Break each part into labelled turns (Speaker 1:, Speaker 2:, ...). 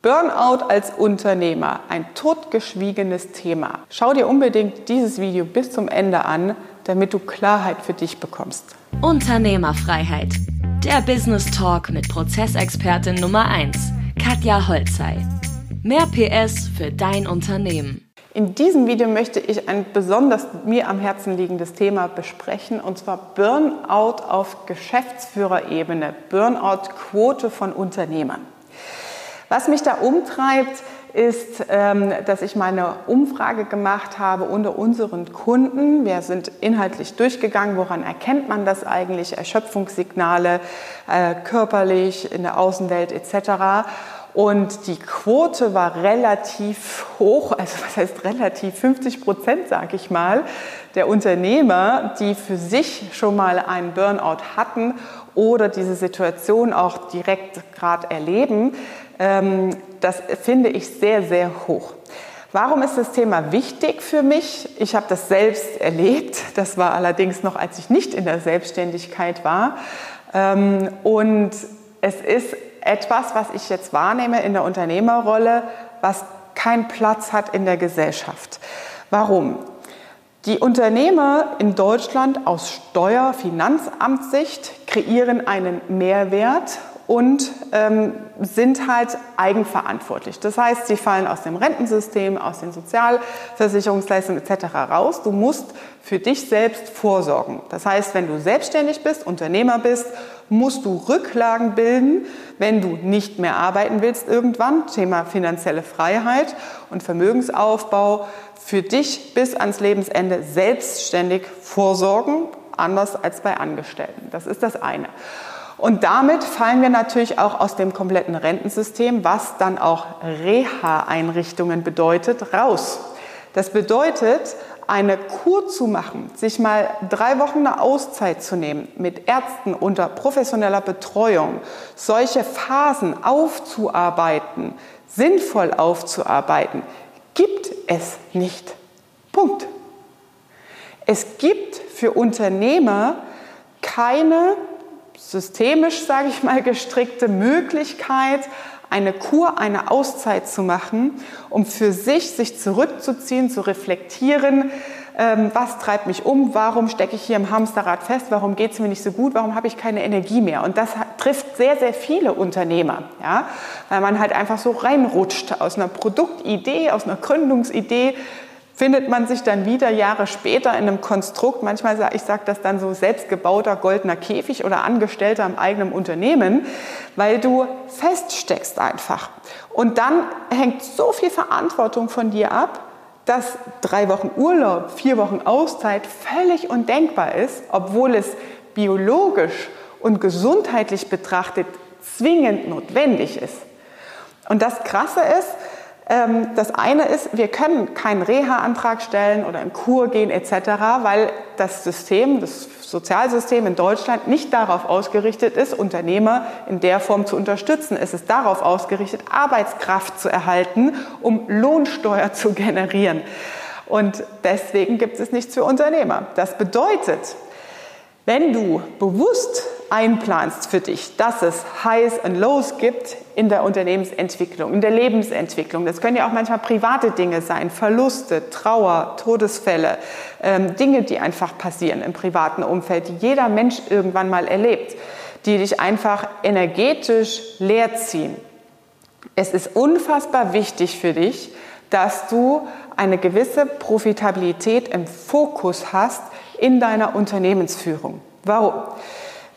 Speaker 1: Burnout als Unternehmer, ein totgeschwiegenes Thema. Schau dir unbedingt dieses Video bis zum Ende an, damit du Klarheit für dich bekommst.
Speaker 2: Unternehmerfreiheit. Der Business Talk mit Prozessexpertin Nummer 1, Katja Holzei. Mehr PS für dein Unternehmen.
Speaker 1: In diesem Video möchte ich ein besonders mir am Herzen liegendes Thema besprechen, und zwar Burnout auf Geschäftsführerebene, Burnout-Quote von Unternehmern. Was mich da umtreibt, ist, ähm, dass ich meine Umfrage gemacht habe unter unseren Kunden. Wir sind inhaltlich durchgegangen, woran erkennt man das eigentlich, Erschöpfungssignale äh, körperlich, in der Außenwelt etc. Und die Quote war relativ hoch, also was heißt relativ, 50 Prozent sage ich mal, der Unternehmer, die für sich schon mal einen Burnout hatten oder diese Situation auch direkt gerade erleben, das finde ich sehr, sehr hoch. Warum ist das Thema wichtig für mich? Ich habe das selbst erlebt. Das war allerdings noch, als ich nicht in der Selbstständigkeit war. Ähm, und es ist etwas, was ich jetzt wahrnehme in der Unternehmerrolle, was keinen Platz hat in der Gesellschaft. Warum? Die Unternehmer in Deutschland aus Steuer-Finanzamtssicht kreieren einen Mehrwert und ähm, sind halt eigenverantwortlich. Das heißt, sie fallen aus dem Rentensystem, aus den Sozialversicherungsleistungen etc. raus. Du musst für dich selbst vorsorgen. Das heißt, wenn du selbstständig bist, Unternehmer bist, musst du Rücklagen bilden, wenn du nicht mehr arbeiten willst irgendwann. Thema finanzielle Freiheit und Vermögensaufbau für dich bis ans Lebensende selbstständig vorsorgen, anders als bei Angestellten. Das ist das eine. Und damit fallen wir natürlich auch aus dem kompletten Rentensystem, was dann auch Reha-Einrichtungen bedeutet, raus. Das bedeutet, eine Kur zu machen, sich mal drei Wochen eine Auszeit zu nehmen, mit Ärzten unter professioneller Betreuung, solche Phasen aufzuarbeiten, sinnvoll aufzuarbeiten, gibt es nicht. Punkt. Es gibt für Unternehmer keine systemisch, sage ich mal, gestrickte Möglichkeit, eine Kur, eine Auszeit zu machen, um für sich sich zurückzuziehen, zu reflektieren, ähm, was treibt mich um, warum stecke ich hier im Hamsterrad fest, warum geht es mir nicht so gut, warum habe ich keine Energie mehr. Und das trifft sehr, sehr viele Unternehmer, ja? weil man halt einfach so reinrutscht aus einer Produktidee, aus einer Gründungsidee, findet man sich dann wieder Jahre später in einem Konstrukt, manchmal, ich sage das dann so, selbstgebauter goldener Käfig oder Angestellter im eigenen Unternehmen, weil du feststeckst einfach. Und dann hängt so viel Verantwortung von dir ab, dass drei Wochen Urlaub, vier Wochen Auszeit völlig undenkbar ist, obwohl es biologisch und gesundheitlich betrachtet zwingend notwendig ist. Und das Krasse ist, das eine ist, wir können keinen Reha-Antrag stellen oder in Kur gehen etc., weil das System, das Sozialsystem in Deutschland nicht darauf ausgerichtet ist, Unternehmer in der Form zu unterstützen. Es ist darauf ausgerichtet, Arbeitskraft zu erhalten, um Lohnsteuer zu generieren. Und deswegen gibt es nichts für Unternehmer. Das bedeutet, wenn du bewusst einplanst für dich, dass es Highs und Lows gibt in der Unternehmensentwicklung, in der Lebensentwicklung. Das können ja auch manchmal private Dinge sein, Verluste, Trauer, Todesfälle, ähm, Dinge, die einfach passieren im privaten Umfeld, die jeder Mensch irgendwann mal erlebt, die dich einfach energetisch leer ziehen. Es ist unfassbar wichtig für dich, dass du eine gewisse Profitabilität im Fokus hast in deiner Unternehmensführung. Warum?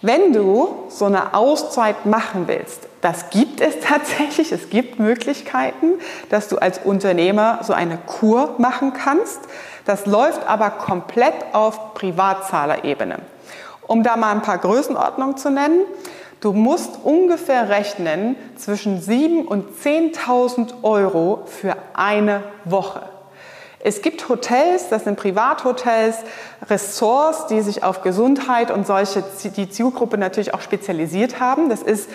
Speaker 1: Wenn du so eine Auszeit machen willst, das gibt es tatsächlich, es gibt Möglichkeiten, dass du als Unternehmer so eine Kur machen kannst. Das läuft aber komplett auf Privatzahlerebene. Um da mal ein paar Größenordnungen zu nennen, du musst ungefähr rechnen zwischen 7.000 und 10.000 Euro für eine Woche. Es gibt Hotels, das sind Privathotels, Ressorts, die sich auf Gesundheit und solche, die Zielgruppe natürlich auch spezialisiert haben. Das ist,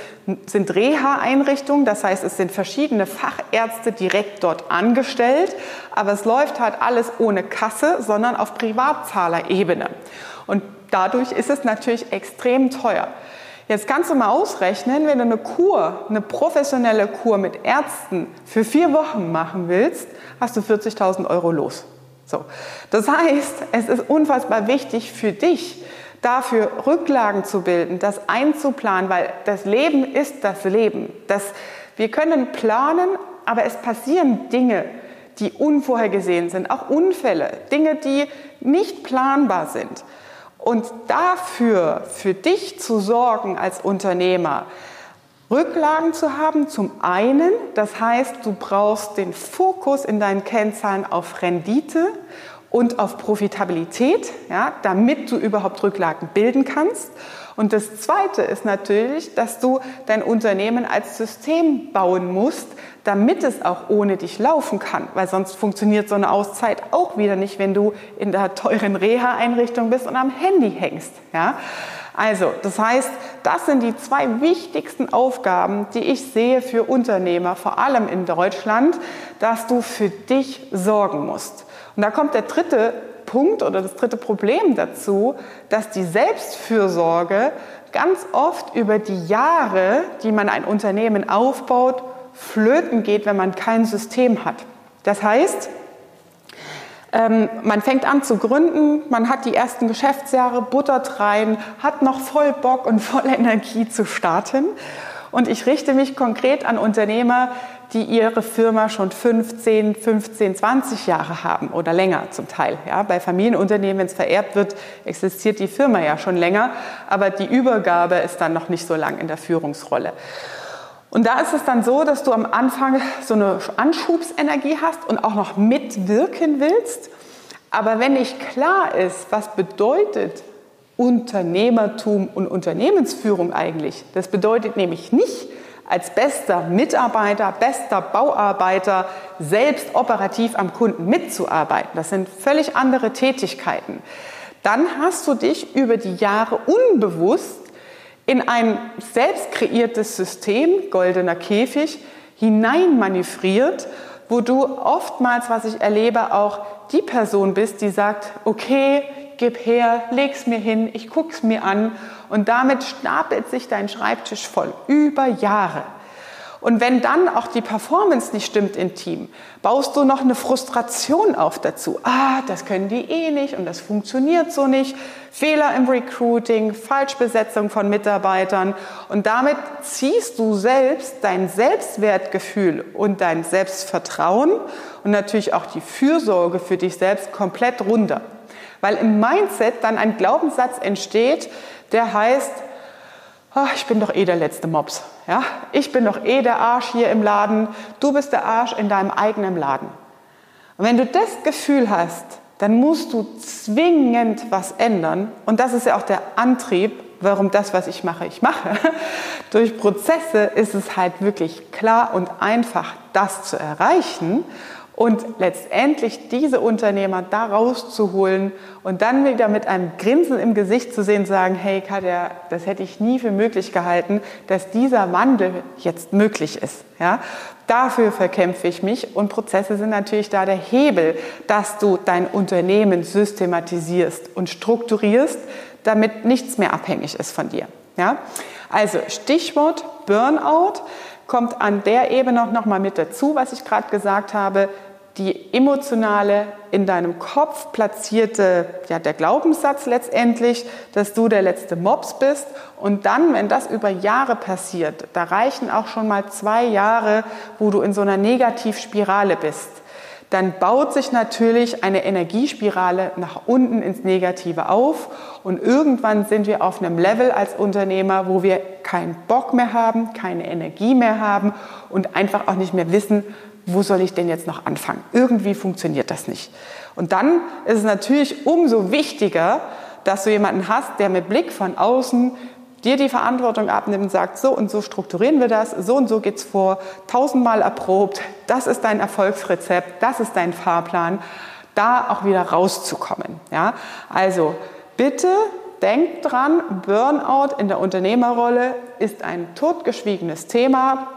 Speaker 1: sind Reha-Einrichtungen, das heißt, es sind verschiedene Fachärzte direkt dort angestellt, aber es läuft halt alles ohne Kasse, sondern auf Privatzahlerebene. Und dadurch ist es natürlich extrem teuer. Jetzt kannst du mal ausrechnen, wenn du eine Kur, eine professionelle Kur mit Ärzten für vier Wochen machen willst, hast du 40.000 Euro los. So. Das heißt, es ist unfassbar wichtig für dich, dafür Rücklagen zu bilden, das einzuplanen, weil das Leben ist das Leben. Das, wir können planen, aber es passieren Dinge, die unvorhergesehen sind, auch Unfälle, Dinge, die nicht planbar sind. Und dafür, für dich zu sorgen als Unternehmer, Rücklagen zu haben, zum einen, das heißt, du brauchst den Fokus in deinen Kennzahlen auf Rendite und auf Profitabilität, ja, damit du überhaupt Rücklagen bilden kannst. Und das Zweite ist natürlich, dass du dein Unternehmen als System bauen musst, damit es auch ohne dich laufen kann, weil sonst funktioniert so eine Auszeit auch wieder nicht, wenn du in der teuren Reha-Einrichtung bist und am Handy hängst. Ja? Also, das heißt, das sind die zwei wichtigsten Aufgaben, die ich sehe für Unternehmer, vor allem in Deutschland, dass du für dich sorgen musst. Und da kommt der dritte Punkt oder das dritte Problem dazu, dass die Selbstfürsorge ganz oft über die Jahre, die man ein Unternehmen aufbaut, flöten geht, wenn man kein System hat. Das heißt, ähm, man fängt an zu gründen, man hat die ersten Geschäftsjahre, buttert rein, hat noch voll Bock und voll Energie zu starten. Und ich richte mich konkret an Unternehmer, die ihre Firma schon 15, 15, 20 Jahre haben oder länger zum Teil. Ja, bei Familienunternehmen, wenn es vererbt wird, existiert die Firma ja schon länger, aber die Übergabe ist dann noch nicht so lang in der Führungsrolle. Und da ist es dann so, dass du am Anfang so eine Anschubsenergie hast und auch noch mitwirken willst. Aber wenn nicht klar ist, was bedeutet Unternehmertum und Unternehmensführung eigentlich, das bedeutet nämlich nicht, als bester Mitarbeiter, bester Bauarbeiter selbst operativ am Kunden mitzuarbeiten. Das sind völlig andere Tätigkeiten. Dann hast du dich über die Jahre unbewusst in ein selbst kreiertes System, goldener Käfig, hineinmanövriert, wo du oftmals, was ich erlebe, auch die Person bist, die sagt, okay, gib her, leg's mir hin, ich guck's mir an und damit stapelt sich dein Schreibtisch voll über Jahre. Und wenn dann auch die Performance nicht stimmt im Team, baust du noch eine Frustration auf dazu. Ah, das können die eh nicht und das funktioniert so nicht. Fehler im Recruiting, Falschbesetzung von Mitarbeitern. Und damit ziehst du selbst dein Selbstwertgefühl und dein Selbstvertrauen und natürlich auch die Fürsorge für dich selbst komplett runter. Weil im Mindset dann ein Glaubenssatz entsteht, der heißt, oh, ich bin doch eh der letzte Mops. Ja? Ich bin doch eh der Arsch hier im Laden. Du bist der Arsch in deinem eigenen Laden. Und wenn du das Gefühl hast, dann musst du zwingend was ändern. Und das ist ja auch der Antrieb, warum das, was ich mache, ich mache. Durch Prozesse ist es halt wirklich klar und einfach, das zu erreichen und letztendlich diese Unternehmer da rauszuholen und dann wieder mit einem Grinsen im Gesicht zu sehen, sagen, hey Katja, das hätte ich nie für möglich gehalten, dass dieser Wandel jetzt möglich ist. Ja? Dafür verkämpfe ich mich und Prozesse sind natürlich da der Hebel, dass du dein Unternehmen systematisierst und strukturierst, damit nichts mehr abhängig ist von dir. Ja? Also Stichwort Burnout kommt an der Ebene auch noch mal mit dazu, was ich gerade gesagt habe die emotionale, in deinem Kopf platzierte, ja, der Glaubenssatz letztendlich, dass du der letzte Mops bist. Und dann, wenn das über Jahre passiert, da reichen auch schon mal zwei Jahre, wo du in so einer Negativspirale bist, dann baut sich natürlich eine Energiespirale nach unten ins Negative auf und irgendwann sind wir auf einem Level als Unternehmer, wo wir keinen Bock mehr haben, keine Energie mehr haben und einfach auch nicht mehr wissen, wo soll ich denn jetzt noch anfangen? Irgendwie funktioniert das nicht. Und dann ist es natürlich umso wichtiger, dass du jemanden hast, der mit Blick von außen dir die Verantwortung abnimmt und sagt, so und so strukturieren wir das, so und so geht's vor, tausendmal erprobt, das ist dein Erfolgsrezept, das ist dein Fahrplan, da auch wieder rauszukommen. Ja? Also bitte denk dran, Burnout in der Unternehmerrolle ist ein totgeschwiegenes Thema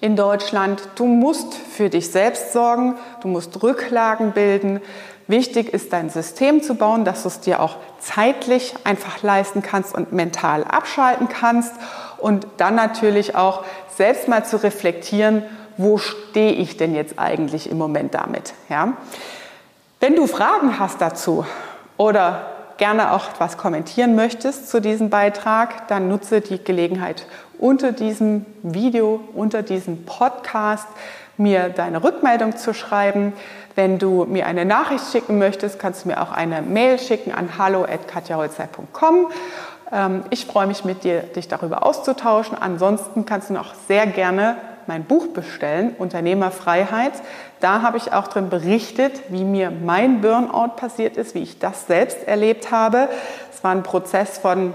Speaker 1: in Deutschland. Du musst für dich selbst sorgen, du musst Rücklagen bilden. Wichtig ist, dein System zu bauen, dass du es dir auch zeitlich einfach leisten kannst und mental abschalten kannst und dann natürlich auch selbst mal zu reflektieren, wo stehe ich denn jetzt eigentlich im Moment damit. Ja? Wenn du Fragen hast dazu oder gerne auch was kommentieren möchtest zu diesem Beitrag, dann nutze die Gelegenheit unter diesem Video, unter diesem Podcast mir deine Rückmeldung zu schreiben. Wenn du mir eine Nachricht schicken möchtest, kannst du mir auch eine Mail schicken an hallo.katjaholzei.com. Ähm, ich freue mich mit dir, dich darüber auszutauschen. Ansonsten kannst du noch sehr gerne mein Buch bestellen, Unternehmerfreiheit. Da habe ich auch drin berichtet, wie mir mein Burnout passiert ist, wie ich das selbst erlebt habe. Es war ein Prozess von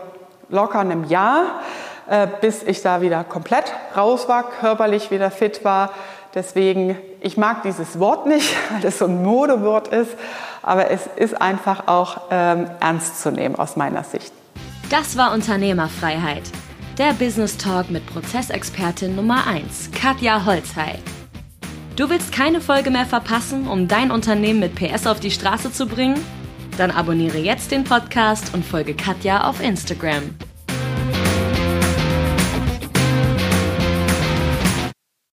Speaker 1: locker einem Jahr, äh, bis ich da wieder komplett raus war, körperlich wieder fit war. Deswegen, ich mag dieses Wort nicht, weil es so ein Modewort ist, aber es ist einfach auch ähm, ernst zu nehmen aus meiner Sicht.
Speaker 2: Das war Unternehmerfreiheit. Der Business Talk mit Prozessexpertin Nummer 1, Katja Holzhey. Du willst keine Folge mehr verpassen, um dein Unternehmen mit PS auf die Straße zu bringen? Dann abonniere jetzt den Podcast und folge Katja auf Instagram.